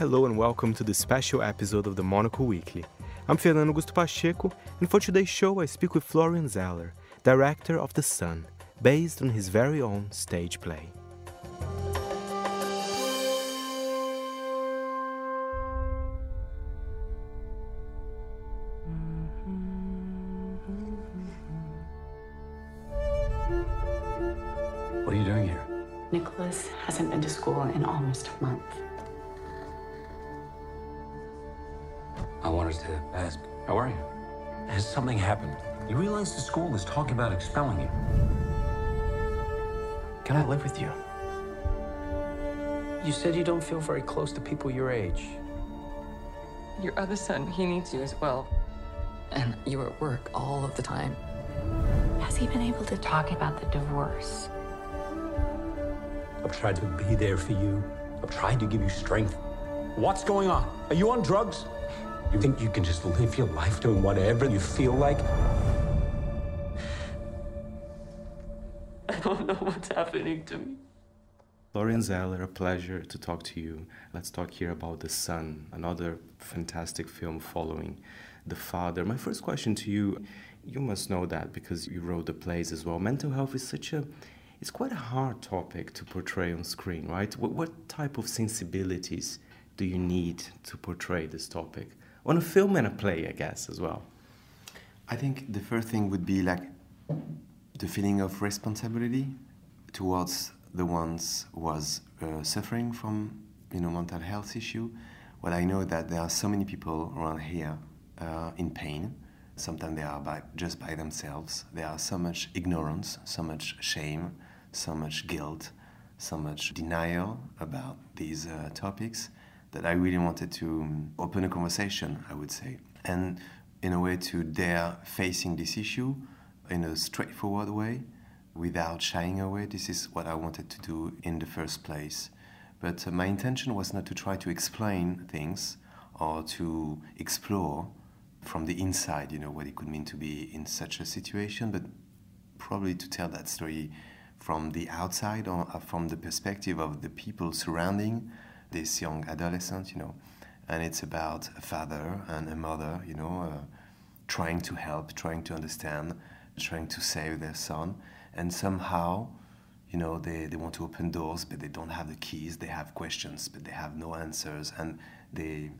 Hello and welcome to this special episode of the Monocle Weekly. I'm Fernando Augusto Pacheco, and for today's show I speak with Florian Zeller, director of The Son, based on his very own stage play. What are you doing here? Nicholas hasn't been to school in almost a month. How are you? Has something happened? You realize the school is talking about expelling you. Can I live with you? You said you don't feel very close to people your age. Your other son, he needs you as well. And you're at work all of the time. Has he been able to talk about the divorce? I've tried to be there for you. I've tried to give you strength. What's going on? Are you on drugs? You think you can just live your life doing whatever you feel like? I don't know what's happening to me. Florian Zeller, a pleasure to talk to you. Let's talk here about The Son, another fantastic film following the father. My first question to you, you must know that because you wrote the plays as well. Mental health is such a it's quite a hard topic to portray on screen, right? What, what type of sensibilities do you need to portray this topic on a film and a play, I guess, as well? I think the first thing would be like the feeling of responsibility towards the ones who was uh, suffering from you know mental health issue. Well, I know that there are so many people around here uh, in pain. Sometimes they are by, just by themselves. There are so much ignorance, so much shame, so much guilt, so much denial about these uh, topics that I really wanted to um, open a conversation, I would say, and in a way to dare facing this issue in a straightforward way without shying away. This is what I wanted to do in the first place. But uh, my intention was not to try to explain things or to explore from the inside, you know, what it could mean to be in such a situation, but probably to tell that story from the outside or uh, from the perspective of the people surrounding this young adolescent, you know. And it's about a father and a mother, you know, uh, trying to help, trying to understand, trying to save their son. And somehow, you know, they, they want to open doors, but they don't have the keys. They have questions, but they have no answers. And they,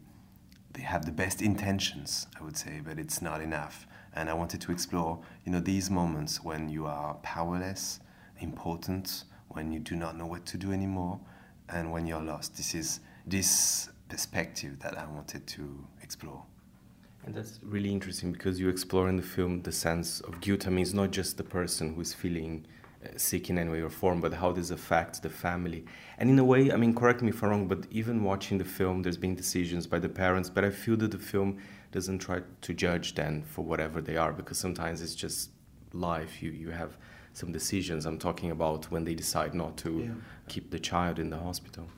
they have the best intentions, I would say, but it's not enough. And I wanted to explore, you know, these moments when you are powerless, important, when you do not know what to do anymore, and when you're lost. This is this perspective that I wanted to explore. And that's really interesting because you explore in the film the sense of guilt. I mean, it's not just the person who's feeling uh, sick in any way or form, but how this affects the family. And in a way, I mean, correct me if I'm wrong, but even watching the film, there's been decisions by the parents, but I feel that the film doesn't try to judge them for whatever they are because sometimes it's just life. You, you have some decisions. I'm talking about when they decide not to Yeah. keep the child in the hospital.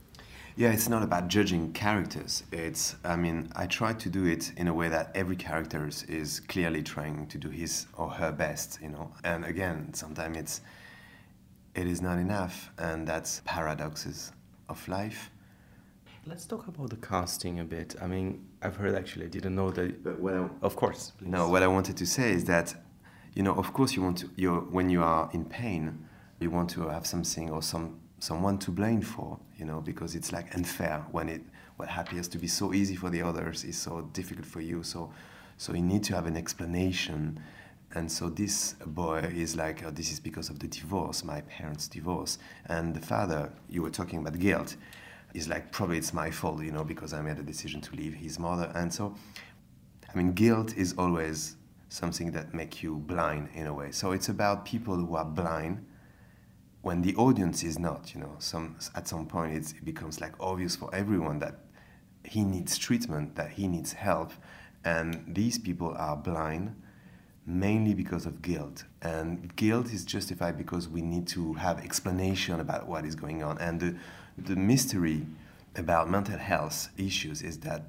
Yeah, it's not about judging characters. It's, I mean, I try to do it in a way that every character is- is clearly trying to do his or her best, you know. And again, sometimes it's, it is not enough, and that's paradoxes of life. Let's talk about the casting a bit. I mean, I've heard actually, I didn't know that. But what I, Of course. please. No, what I wanted to say is that, you know, of course, you want to. you're, when you are in pain, you want to have something or some someone to blame for, you know, because it's like unfair when it what appears to be so easy for the others is so difficult for you. So, so you need to have an explanation. And so this boy is like, oh, this is because of the divorce, my parents' divorce, and the father. You were talking about guilt. Is like probably it's my fault, you know, because I made a decision to leave his mother, and so I mean, guilt is always something that make you blind in a way. So it's about people who are blind when the audience is not. You know, some at some point it becomes like obvious for everyone that he needs treatment, that he needs help, and these people are blind mainly because of guilt. And guilt is justified because we need to have explanation about what is going on. And the, the mystery about mental health issues is that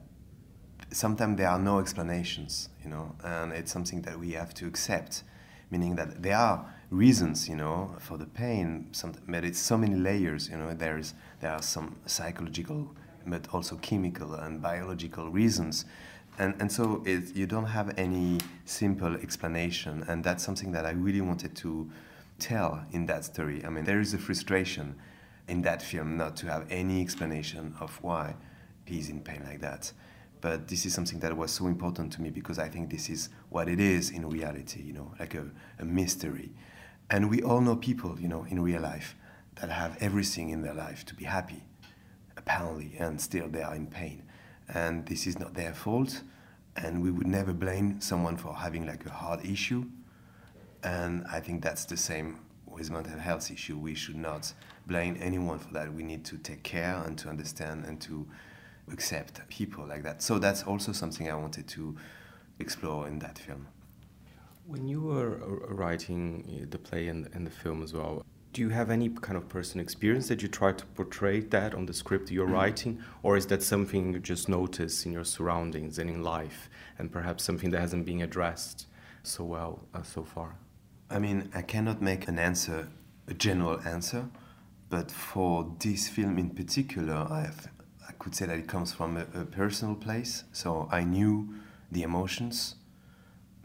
sometimes there are no explanations, you know, and it's something that we have to accept, meaning that there are reasons, you know, for the pain, but it's so many layers, you know, there's, there are some psychological but also chemical and biological reasons. And, and so it, you don't have any simple explanation, and that's something that I really wanted to tell in that story. I mean, there is a frustration in that film not to have any explanation of why he's in pain like that. But this is something that was so important to me because I think this is what it is in reality, you know, like a, a mystery. And we all know people, you know, in real life that have everything in their life to be happy, apparently, and still they are in pain. And this is not their fault. And we would never blame someone for having like a hard issue. And I think that's the same with mental health issue. We should not blame anyone for that. We need to take care and to understand and to accept people like that. So that's also something I wanted to explore in that film. When you were uh, writing uh, the play and, and the film as well, do you have any kind of personal experience that you try to portray that on the script you're mm. writing or is that something you just notice in your surroundings and in life and perhaps something that hasn't been addressed so well uh, so far i mean i cannot make an answer a general answer but for this film in particular i, I could say that it comes from a, a personal place so i knew the emotions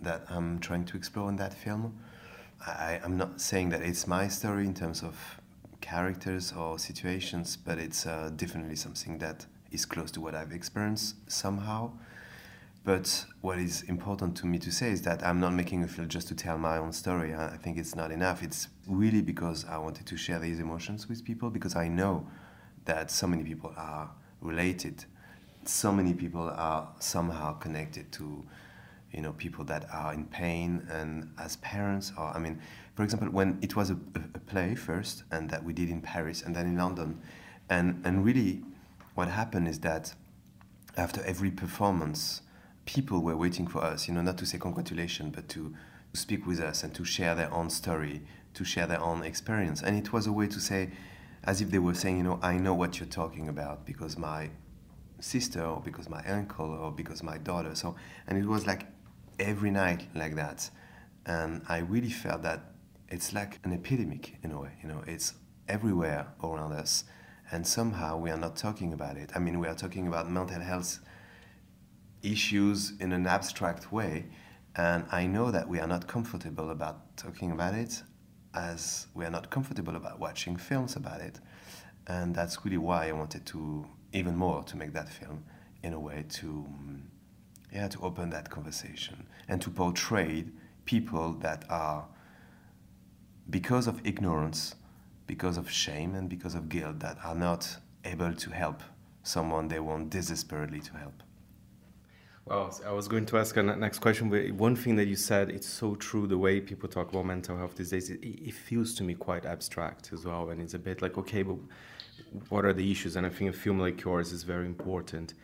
that i'm trying to explore in that film I, am not saying that it's my story in terms of characters or situations, but it's uh, definitely something that is close to what I've experienced somehow. But what is important to me to say is that I'm not making a film just to tell my own story. I think it's not enough. It's really because I wanted to share these emotions with people because I know that so many people are related. So many people are somehow connected to you know people that are in pain and as parents or i mean for example when it was a, a, play first and that we did in paris and then in london and and really what happened is that after every performance people were waiting for us you know not to say congratulations but to, to speak with us and to share their own story to share their own experience and it was a way to say as if they were saying you know i know what you're talking about because my sister or because my uncle or because my daughter so and it was like every night like that. And I really felt that it's like an epidemic in a way, you know, it's everywhere around us. And somehow we are not talking about it. I mean, we are talking about mental health issues in an abstract way. And I know that we are not comfortable about talking about it as we are not comfortable about watching films about it. And that's really why I wanted to, even more, to make that film in a way to mm, yeah, to open that conversation and to portray people that are, because of ignorance, because of shame, and because of guilt, that are not able to help someone they want desperately to help. Well, I was going to ask a next question, but one thing that you said, it's so true. The way people talk about mental health these days, it, it feels to me quite abstract as well, and it's a bit like, okay, but what are the issues? And I think a film like yours is very important.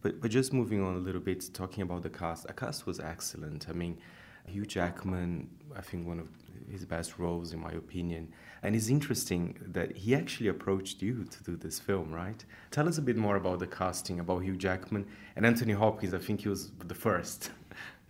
But, but just moving on a little bit, talking about the cast, the cast was excellent. I mean, Hugh Jackman, I think one of his best roles, in my opinion. And it's interesting that he actually approached you to do this film, right? Tell us a bit more about the casting, about Hugh Jackman and Anthony Hopkins. I think he was the first.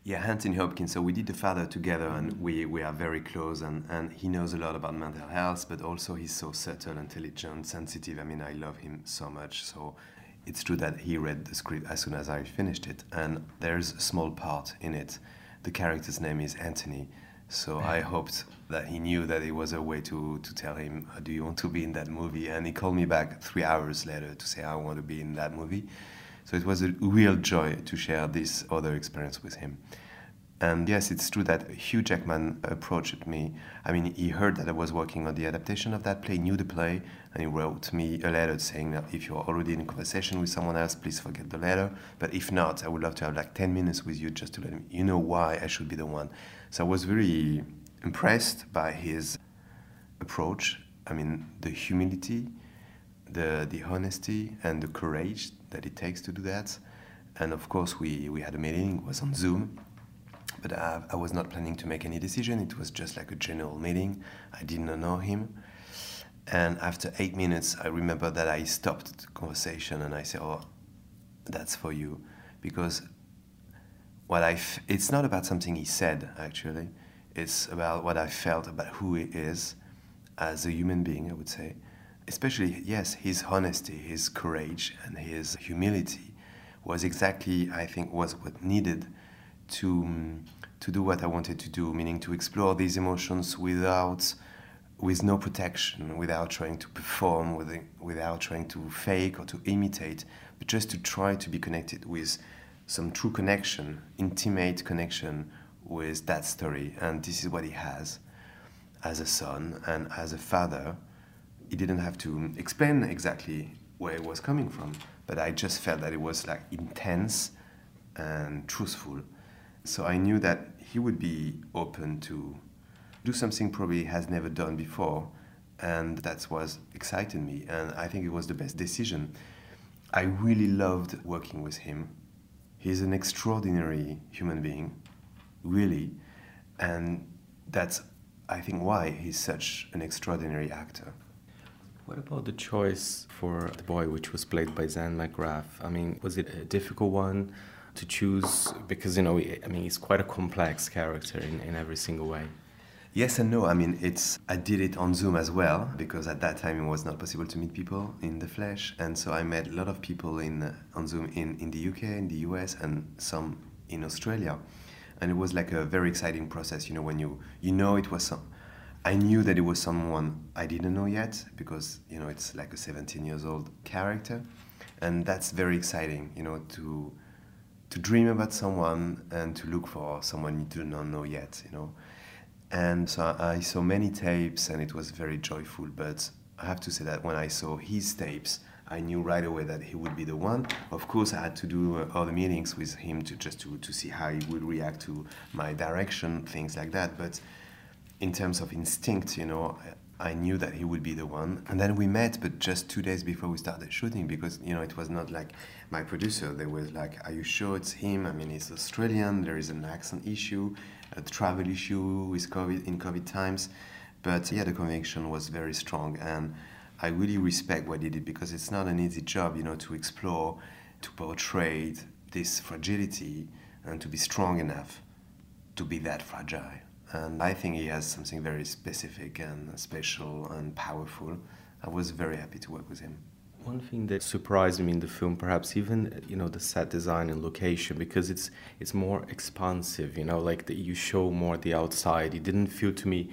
Yeah, Anthony Hopkins. So we did The Father together, and we, we are very close. And, and he knows a lot about mental health, but also he's so subtle, intelligent, sensitive. I mean, I love him so much. So it's true that he read the script as soon as I finished it, and there's a small part in it. The character's name is Anthony, so I hoped that he knew that it was a way to, to tell him, uh, Do you want to be in that movie? And he called me back three hours later to say, I want to be in that movie. So it was a real joy to share this other experience with him. And yes, it's true that Hugh Jackman approached me. I mean, he heard that I was working on the adaptation of that play, knew the play, and he wrote me a letter saying that if you're already in conversation with someone else, please forget the letter. But if not, I would love to have like 10 minutes with you just to let you know why I should be the one. So I was very impressed by his approach. I mean, the humility, the, the honesty, and the courage that it takes to do that. And of course, we, we had a meeting, it was on Zoom but I, I, was not planning to make any decision. It was just like a general meeting. I did not know him. And after eight minutes, I remember that I stopped the conversation and I said, Oh, that's for you. Because what I f- it's not about something he said, actually. It's about what I felt about who he is as a human being, I would say. especially, yes, his honesty, his courage, and his humility was exactly, I think, was what needed to, um, to do what I wanted to do, meaning to explore these emotions without, with no protection, without trying to perform, with, without trying to fake or to imitate, but just to try to be connected with some true connection, intimate connection with that story. And this is what he has as a son and as a father. He didn't have to explain exactly where it was coming from, but I just felt that it was like intense and truthful. So I knew that he would be open to do something probably has never done before, and that was excited me. And I think it was the best decision. I really loved working with him. He's an extraordinary human being, really, and that's I think why he's such an extraordinary actor. What about the choice for the boy, which was played by Zen McGrath? I mean, was it a difficult one to choose? Because, you know, I mean, he's quite a complex character in, in every single way. Yes and no. I mean, it's I did it on Zoom as well because at that time it was not possible to meet people in the flesh, and so I met a lot of people in uh, on Zoom in, in the UK, in the US, and some in Australia, and it was like a very exciting process. You know, when you you know it was some, I knew that it was someone I didn't know yet because you know it's like a 17 years old character, and that's very exciting. You know to to dream about someone and to look for someone you do not know yet. You know and so I saw many tapes, and it was very joyful. But I have to say that when I saw his tapes, I knew right away that he would be the one. Of course, I had to do uh, other meetings with him to just to, to see how he would react to my direction, things like that. But in terms of instinct, you know, I knew that he would be the one. And then we met, but just two days before we started shooting, because you know it was not like my producer. They was like, "Are you sure it's him? I mean, he's Australian. There is an accent issue a travel issue with COVID in COVID times. But yeah, the conviction was very strong, and I really respect what he did because it's not an easy job, you know, to explore, to portray this fragility, and to be strong enough to be that fragile. And I think he has something very specific and special and powerful. I was very happy to work with him. One thing that surprised me in the film, perhaps even you know the set design and location, because it's it's more expansive. You know, like you show more the outside. It didn't feel to me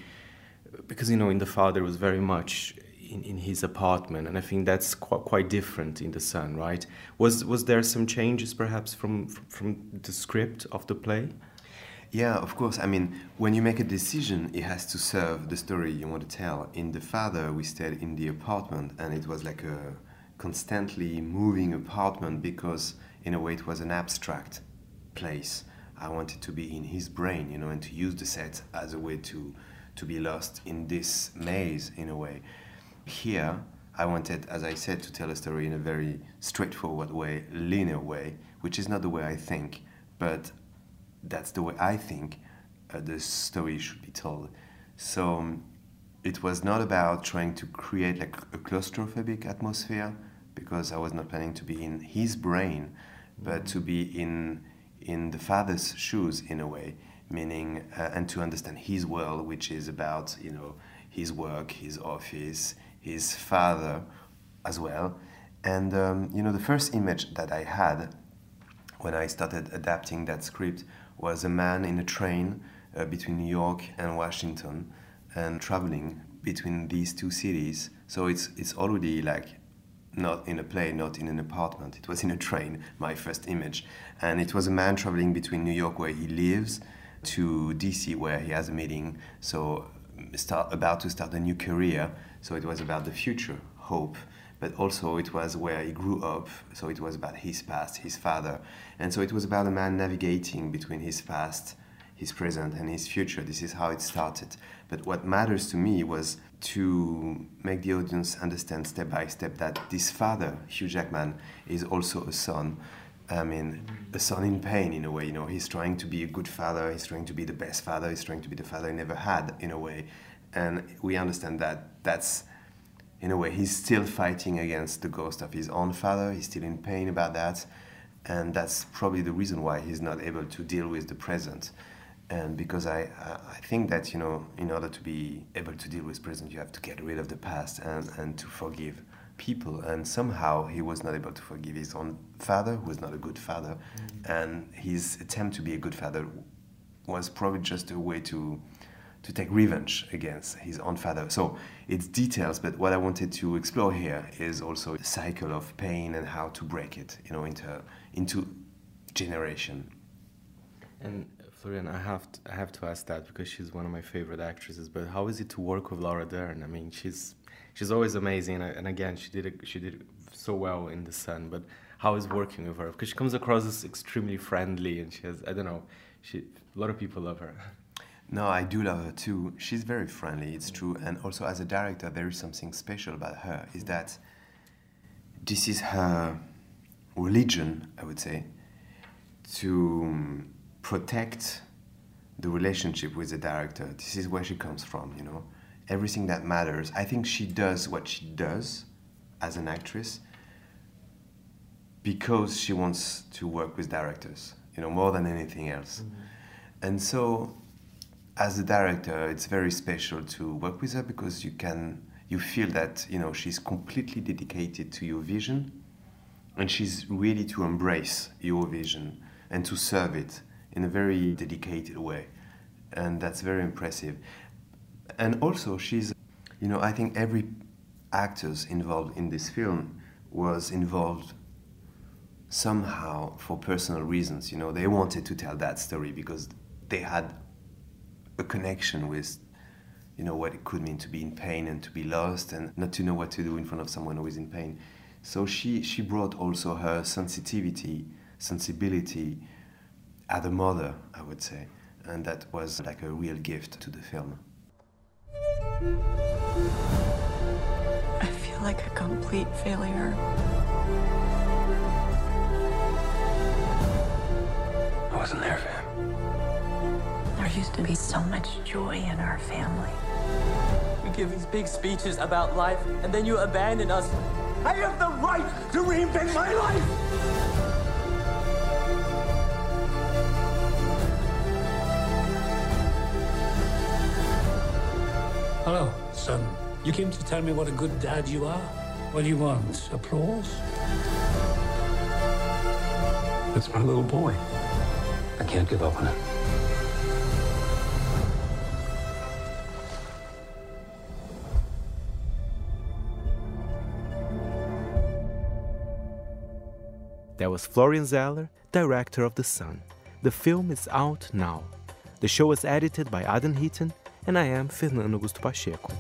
because you know in the father was very much in, in his apartment, and I think that's quite quite different in the son. Right? Was was there some changes perhaps from, from the script of the play? Yeah, of course. I mean, when you make a decision, it has to serve the story you want to tell. In the father, we stayed in the apartment, and it was like a constantly moving apartment because in a way it was an abstract place i wanted to be in his brain you know and to use the set as a way to to be lost in this maze in a way here i wanted as i said to tell a story in a very straightforward way linear way which is not the way i think but that's the way i think uh, the story should be told so it was not about trying to create like a claustrophobic atmosphere because I was not planning to be in his brain, but to be in in the father's shoes in a way, meaning uh, and to understand his world, which is about you know his work, his office, his father as well. And um, you know the first image that I had when I started adapting that script was a man in a train uh, between New York and Washington and traveling between these two cities. So it's it's already like not in a plane, not in an apartment. It was in a train, my first image. And it was a man traveling between New York, where he lives, to DC, where he has a meeting. So, start, about to start a new career. So, it was about the future, hope. But also, it was where he grew up. So, it was about his past, his father. And so, it was about a man navigating between his past, his present, and his future. This is how it started. But what matters to me was to make the audience understand step by step that this father, Hugh Jackman, is also a son. I mean, a son in pain in a way. You know, he's trying to be a good father. He's trying to be the best father. He's trying to be the father he never had in a way, and we understand that that's in a way he's still fighting against the ghost of his own father. He's still in pain about that, and that's probably the reason why he's not able to deal with the present. and because I, I think that you know in order to be able to deal with present you have to get rid of the past and, and to forgive people and somehow he was not able to forgive his own father who was not a good father mm-hmm. and his attempt to be a good father was probably just a way to to take revenge against his own father so it's details but what i wanted to explore here is also the cycle of pain and how to break it you know into into generation and Florian, I have to, I have to ask that because she's one of my favorite actresses. But how is it to work with Laura Dern? I mean, she's she's always amazing, and again, she did it, she did so well in The Son. But how is working with her? Because she comes across as extremely friendly, and she has I don't know, she a lot of people love her. No, I do love her too. She's very friendly. It's true, and also as a director, there is something special about her. Is that this is her religion, I would say, to protect the relationship with the director. This is where she comes from, you know. Everything that matters. I think she does what she does as an actress because she wants to work with directors, you know, more than anything else. Mm-hmm. And so, as a director, it's very special to work with her because you can, you feel that, you know, she's completely dedicated to your vision and she's ready to embrace your vision and to serve it in a very dedicated way. And that's very impressive. And also, she's, you know, I think every actors involved in this film was involved somehow for personal reasons. You know, they wanted to tell that story because they had a connection with, you know, what it could mean to be in pain and to be lost and not to know what to do in front of someone who is in pain. So she, she brought also her sensitivity, sensibility, as a mother, I would say. And that was like a real gift to the film. I feel like a complete failure. I wasn't there for him. There used to be so much joy in our family. We give these big speeches about life, and then you abandon us. I have the right to reinvent my life! Hello, son. You came to tell me what a good dad you are? What do you want? Applause? It's my little boy. I can't give up on it. That was Florian Zeller, director of The Son. The film is out now. The show was edited by Adam Heaton and I am Fernando Augusto Pacheco.